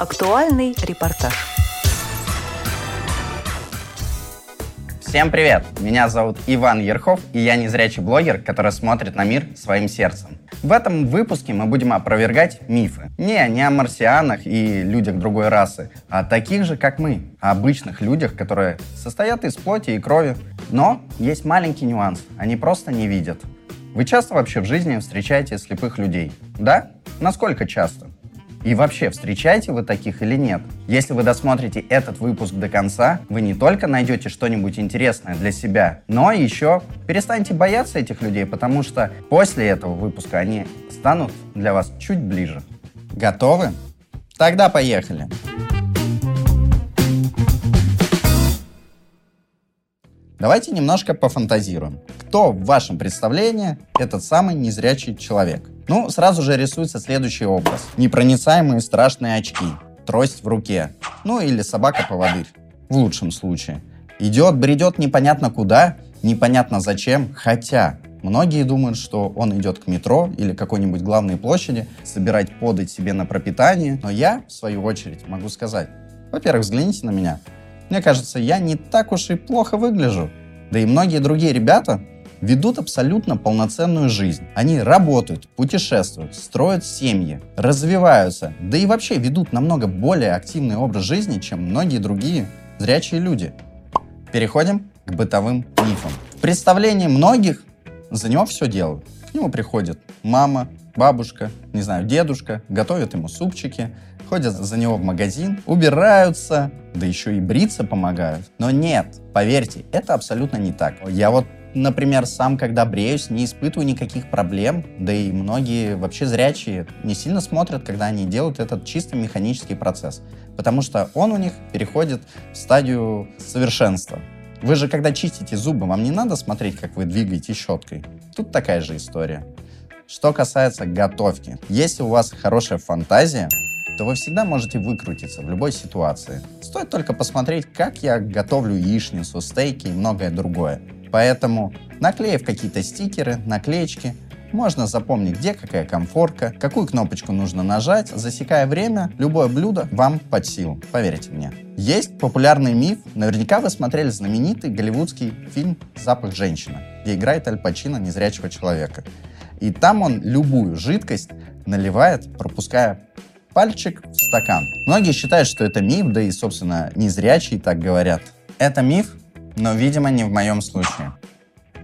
Актуальный репортаж. Всем привет! Меня зовут Иван Ерхов, и я незрячий блогер, который смотрит на мир своим сердцем. В этом выпуске мы будем опровергать мифы. Не, не о марсианах и людях другой расы, а о таких же, как мы, о обычных людях, которые состоят из плоти и крови. Но есть маленький нюанс, они просто не видят. Вы часто вообще в жизни встречаете слепых людей? Да? Насколько часто? И вообще, встречаете вы таких или нет? Если вы досмотрите этот выпуск до конца, вы не только найдете что-нибудь интересное для себя, но еще перестанете бояться этих людей, потому что после этого выпуска они станут для вас чуть ближе. Готовы? Тогда поехали! Давайте немножко пофантазируем. Кто в вашем представлении этот самый незрячий человек? Ну, сразу же рисуется следующий образ. Непроницаемые страшные очки, трость в руке, ну или собака-поводырь, в лучшем случае. Идет, бредет непонятно куда, непонятно зачем, хотя Многие думают, что он идет к метро или какой-нибудь главной площади собирать подать себе на пропитание. Но я, в свою очередь, могу сказать, во-первых, взгляните на меня. Мне кажется, я не так уж и плохо выгляжу. Да и многие другие ребята ведут абсолютно полноценную жизнь. Они работают, путешествуют, строят семьи, развиваются, да и вообще ведут намного более активный образ жизни, чем многие другие зрячие люди. Переходим к бытовым мифам. В представлении многих за него все делают. К нему приходит мама, бабушка, не знаю, дедушка, готовят ему супчики, ходят за него в магазин, убираются, да еще и бриться помогают. Но нет, поверьте, это абсолютно не так. Я вот Например, сам, когда бреюсь, не испытываю никаких проблем, да и многие вообще зрячие не сильно смотрят, когда они делают этот чисто механический процесс, потому что он у них переходит в стадию совершенства. Вы же, когда чистите зубы, вам не надо смотреть, как вы двигаете щеткой. Тут такая же история. Что касается готовки. Если у вас хорошая фантазия, то вы всегда можете выкрутиться в любой ситуации. Стоит только посмотреть, как я готовлю яичницу, стейки и многое другое. Поэтому, наклеив какие-то стикеры, наклеечки, можно запомнить, где какая комфорка, какую кнопочку нужно нажать, засекая время, любое блюдо вам под силу, поверьте мне. Есть популярный миф, наверняка вы смотрели знаменитый голливудский фильм «Запах женщины», где играет Аль Пачино незрячего человека. И там он любую жидкость наливает, пропуская пальчик в стакан. Многие считают, что это миф, да и, собственно, незрячие так говорят. Это миф, но, видимо, не в моем случае.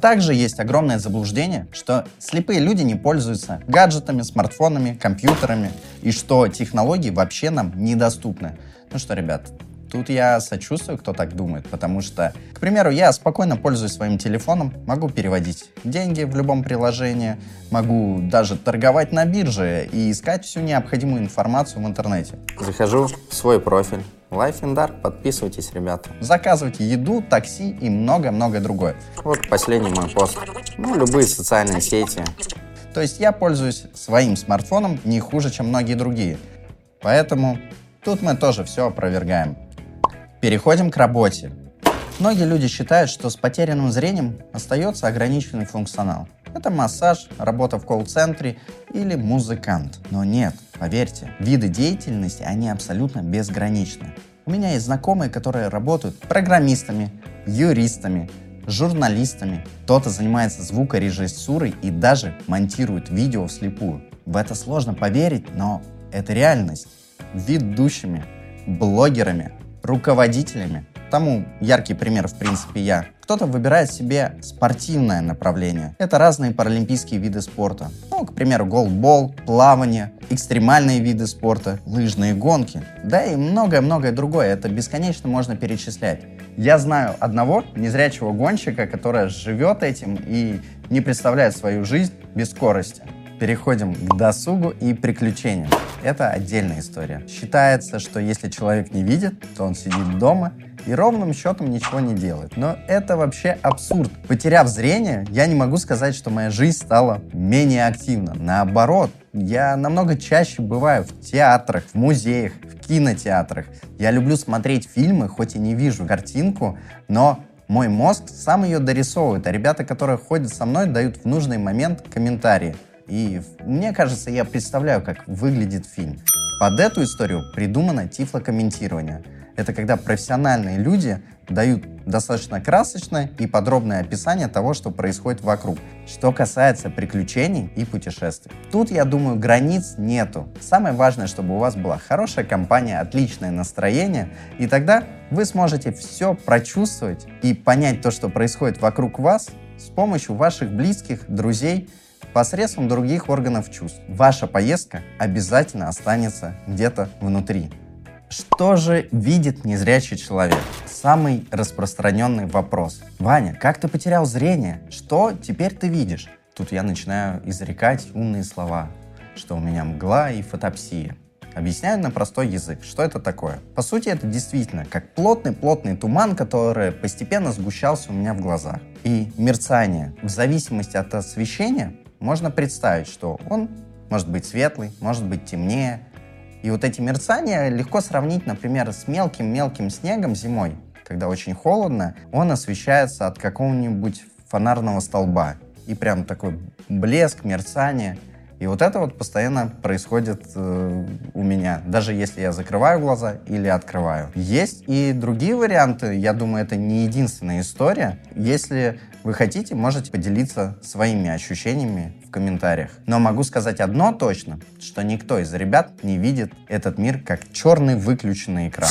Также есть огромное заблуждение, что слепые люди не пользуются гаджетами, смартфонами, компьютерами и что технологии вообще нам недоступны. Ну что, ребят, Тут я сочувствую, кто так думает, потому что, к примеру, я спокойно пользуюсь своим телефоном, могу переводить деньги в любом приложении, могу даже торговать на бирже и искать всю необходимую информацию в интернете. Захожу в свой профиль. Life in Dark, подписывайтесь, ребята. Заказывайте еду, такси и много-много другое. Вот последний мой пост. Ну, любые социальные сети. То есть я пользуюсь своим смартфоном не хуже, чем многие другие. Поэтому тут мы тоже все опровергаем. Переходим к работе. Многие люди считают, что с потерянным зрением остается ограниченный функционал. Это массаж, работа в колл-центре или музыкант. Но нет, поверьте, виды деятельности, они абсолютно безграничны. У меня есть знакомые, которые работают программистами, юристами, журналистами. Кто-то занимается звукорежиссурой и даже монтирует видео вслепую. В это сложно поверить, но это реальность. Ведущими, блогерами, руководителями. Тому яркий пример, в принципе, я. Кто-то выбирает себе спортивное направление. Это разные паралимпийские виды спорта. Ну, к примеру, голдбол, плавание, экстремальные виды спорта, лыжные гонки. Да и многое-многое другое. Это бесконечно можно перечислять. Я знаю одного незрячего гонщика, который живет этим и не представляет свою жизнь без скорости. Переходим к досугу и приключениям. Это отдельная история. Считается, что если человек не видит, то он сидит дома и ровным счетом ничего не делает. Но это вообще абсурд. Потеряв зрение, я не могу сказать, что моя жизнь стала менее активна. Наоборот, я намного чаще бываю в театрах, в музеях, в кинотеатрах. Я люблю смотреть фильмы, хоть и не вижу картинку, но мой мозг сам ее дорисовывает, а ребята, которые ходят со мной, дают в нужный момент комментарии. И мне кажется, я представляю, как выглядит фильм. Под эту историю придумано тифлокомментирование. Это когда профессиональные люди дают достаточно красочное и подробное описание того, что происходит вокруг. Что касается приключений и путешествий. Тут, я думаю, границ нету. Самое важное, чтобы у вас была хорошая компания, отличное настроение, и тогда вы сможете все прочувствовать и понять то, что происходит вокруг вас с помощью ваших близких, друзей, посредством других органов чувств. Ваша поездка обязательно останется где-то внутри. Что же видит незрячий человек? Самый распространенный вопрос. Ваня, как ты потерял зрение? Что теперь ты видишь? Тут я начинаю изрекать умные слова, что у меня мгла и фотопсия. Объясняю на простой язык, что это такое. По сути, это действительно как плотный-плотный туман, который постепенно сгущался у меня в глазах. И мерцание, в зависимости от освещения, можно представить, что он может быть светлый, может быть темнее, и вот эти мерцания легко сравнить, например, с мелким-мелким снегом зимой, когда очень холодно, он освещается от какого-нибудь фонарного столба. И прям такой блеск, мерцание. И вот это вот постоянно происходит э, у меня, даже если я закрываю глаза или открываю. Есть и другие варианты, я думаю, это не единственная история. Если вы хотите, можете поделиться своими ощущениями в комментариях. Но могу сказать одно точно, что никто из ребят не видит этот мир как черный выключенный экран.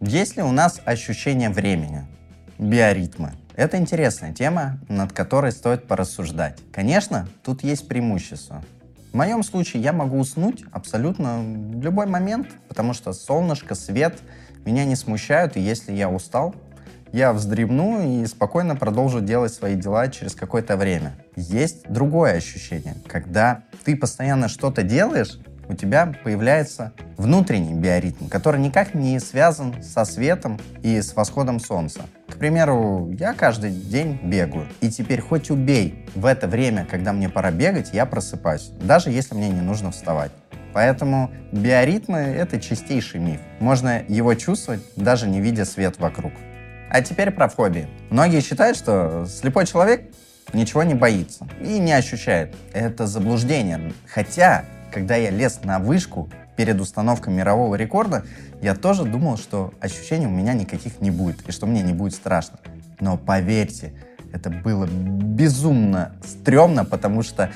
Есть ли у нас ощущение времени? Биоритмы. Это интересная тема, над которой стоит порассуждать. Конечно, тут есть преимущество. В моем случае я могу уснуть абсолютно в любой момент, потому что солнышко, свет меня не смущают, и если я устал, я вздремну и спокойно продолжу делать свои дела через какое-то время. Есть другое ощущение, когда ты постоянно что-то делаешь, у тебя появляется внутренний биоритм, который никак не связан со светом и с восходом солнца. К примеру, я каждый день бегаю, и теперь хоть убей, в это время, когда мне пора бегать, я просыпаюсь, даже если мне не нужно вставать. Поэтому биоритмы — это чистейший миф. Можно его чувствовать, даже не видя свет вокруг. А теперь про фобии. Многие считают, что слепой человек ничего не боится и не ощущает. Это заблуждение. Хотя, когда я лез на вышку перед установкой мирового рекорда, я тоже думал, что ощущений у меня никаких не будет и что мне не будет страшно. Но поверьте, это было безумно стрёмно, потому что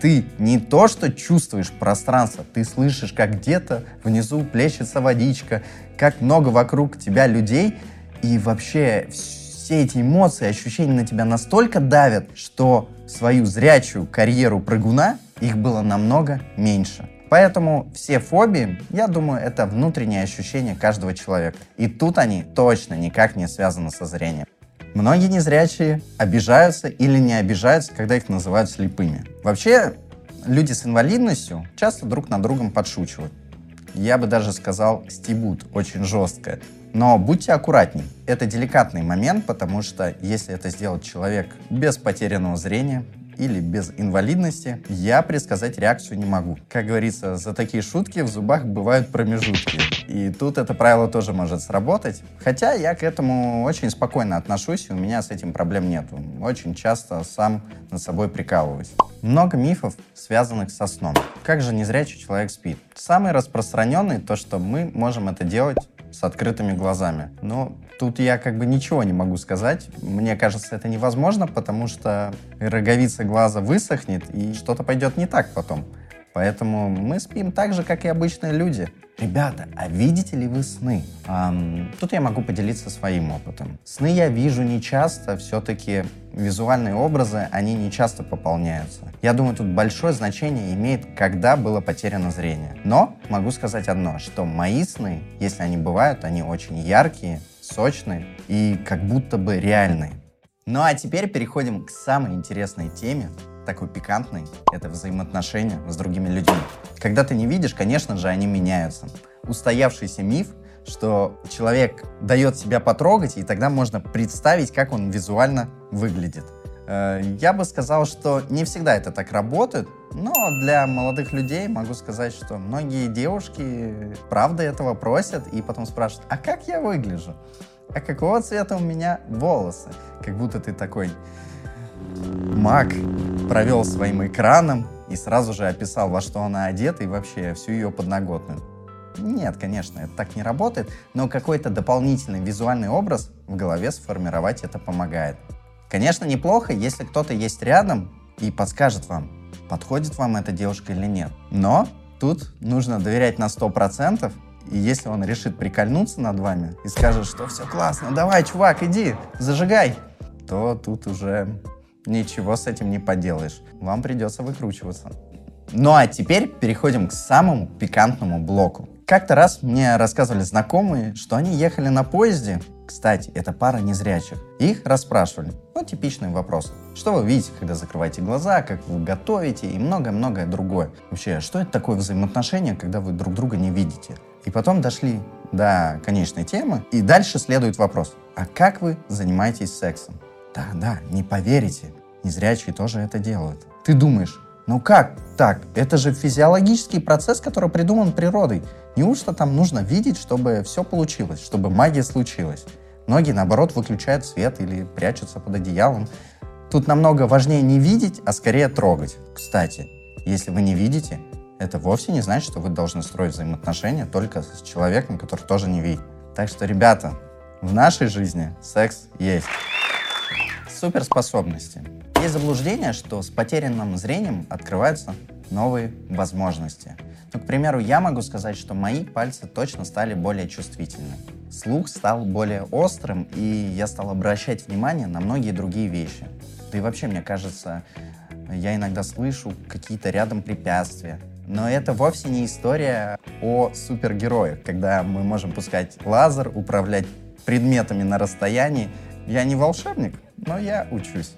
ты не то что чувствуешь пространство, ты слышишь, как где-то внизу плещется водичка, как много вокруг тебя людей — и вообще все эти эмоции, ощущения на тебя настолько давят, что свою зрячую карьеру прыгуна их было намного меньше. Поэтому все фобии, я думаю, это внутренние ощущения каждого человека. И тут они точно никак не связаны со зрением. Многие незрячие обижаются или не обижаются, когда их называют слепыми. Вообще, люди с инвалидностью часто друг над другом подшучивают. Я бы даже сказал, стебут очень жестко. Но будьте аккуратней. Это деликатный момент, потому что если это сделать человек без потерянного зрения, или без инвалидности, я предсказать реакцию не могу. Как говорится, за такие шутки в зубах бывают промежутки. И тут это правило тоже может сработать. Хотя я к этому очень спокойно отношусь, и у меня с этим проблем нет. Очень часто сам над собой прикалываюсь. Много мифов, связанных со сном. Как же незрячий человек спит? Самый распространенный то, что мы можем это делать с открытыми глазами. Но тут я как бы ничего не могу сказать. Мне кажется, это невозможно, потому что роговица глаза высохнет, и что-то пойдет не так потом. Поэтому мы спим так же, как и обычные люди. Ребята, а видите ли вы сны? Эм, тут я могу поделиться своим опытом. Сны я вижу не часто, все-таки визуальные образы, они не часто пополняются. Я думаю, тут большое значение имеет, когда было потеряно зрение. Но могу сказать одно, что мои сны, если они бывают, они очень яркие, сочные и как будто бы реальные. Ну а теперь переходим к самой интересной теме, такой пикантный, это взаимоотношения с другими людьми. Когда ты не видишь, конечно же, они меняются. Устоявшийся миф, что человек дает себя потрогать, и тогда можно представить, как он визуально выглядит. Э, я бы сказал, что не всегда это так работает, но для молодых людей могу сказать, что многие девушки правда этого просят и потом спрашивают, а как я выгляжу? А какого цвета у меня волосы? Как будто ты такой маг провел своим экраном и сразу же описал, во что она одета и вообще всю ее подноготную. Нет, конечно, это так не работает, но какой-то дополнительный визуальный образ в голове сформировать это помогает. Конечно, неплохо, если кто-то есть рядом и подскажет вам, подходит вам эта девушка или нет. Но тут нужно доверять на 100%, и если он решит прикольнуться над вами и скажет, что все классно, давай, чувак, иди, зажигай, то тут уже ничего с этим не поделаешь. Вам придется выкручиваться. Ну а теперь переходим к самому пикантному блоку. Как-то раз мне рассказывали знакомые, что они ехали на поезде. Кстати, это пара незрячих. Их расспрашивали. Ну, типичный вопрос. Что вы видите, когда закрываете глаза, как вы готовите и многое-многое другое. Вообще, что это такое взаимоотношение, когда вы друг друга не видите? И потом дошли до конечной темы, и дальше следует вопрос. А как вы занимаетесь сексом? Да, да, не поверите, незрячие тоже это делают. Ты думаешь, ну как так? Это же физиологический процесс, который придуман природой. Неужто там нужно видеть, чтобы все получилось, чтобы магия случилась? Многие, наоборот, выключают свет или прячутся под одеялом. Тут намного важнее не видеть, а скорее трогать. Кстати, если вы не видите, это вовсе не значит, что вы должны строить взаимоотношения только с человеком, который тоже не видит. Так что, ребята, в нашей жизни секс есть. Суперспособности. Есть заблуждение, что с потерянным зрением открываются новые возможности. Ну, к примеру, я могу сказать, что мои пальцы точно стали более чувствительны. Слух стал более острым, и я стал обращать внимание на многие другие вещи. Да и вообще, мне кажется, я иногда слышу какие-то рядом препятствия. Но это вовсе не история о супергероях, когда мы можем пускать лазер, управлять предметами на расстоянии. Я не волшебник, но я учусь.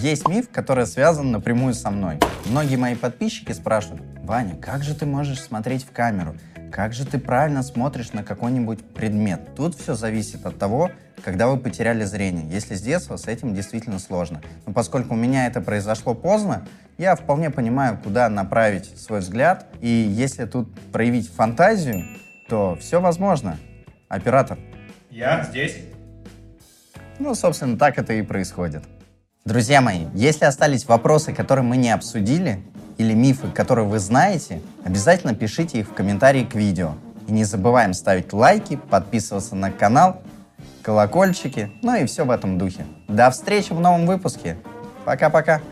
Есть миф, который связан напрямую со мной. Многие мои подписчики спрашивают, Ваня, как же ты можешь смотреть в камеру? Как же ты правильно смотришь на какой-нибудь предмет? Тут все зависит от того, когда вы потеряли зрение. Если с детства, с этим действительно сложно. Но поскольку у меня это произошло поздно, я вполне понимаю, куда направить свой взгляд. И если тут проявить фантазию, то все возможно. Оператор. Я здесь. Ну, собственно, так это и происходит. Друзья мои, если остались вопросы, которые мы не обсудили, или мифы, которые вы знаете, обязательно пишите их в комментарии к видео. И не забываем ставить лайки, подписываться на канал, колокольчики, ну и все в этом духе. До встречи в новом выпуске. Пока-пока.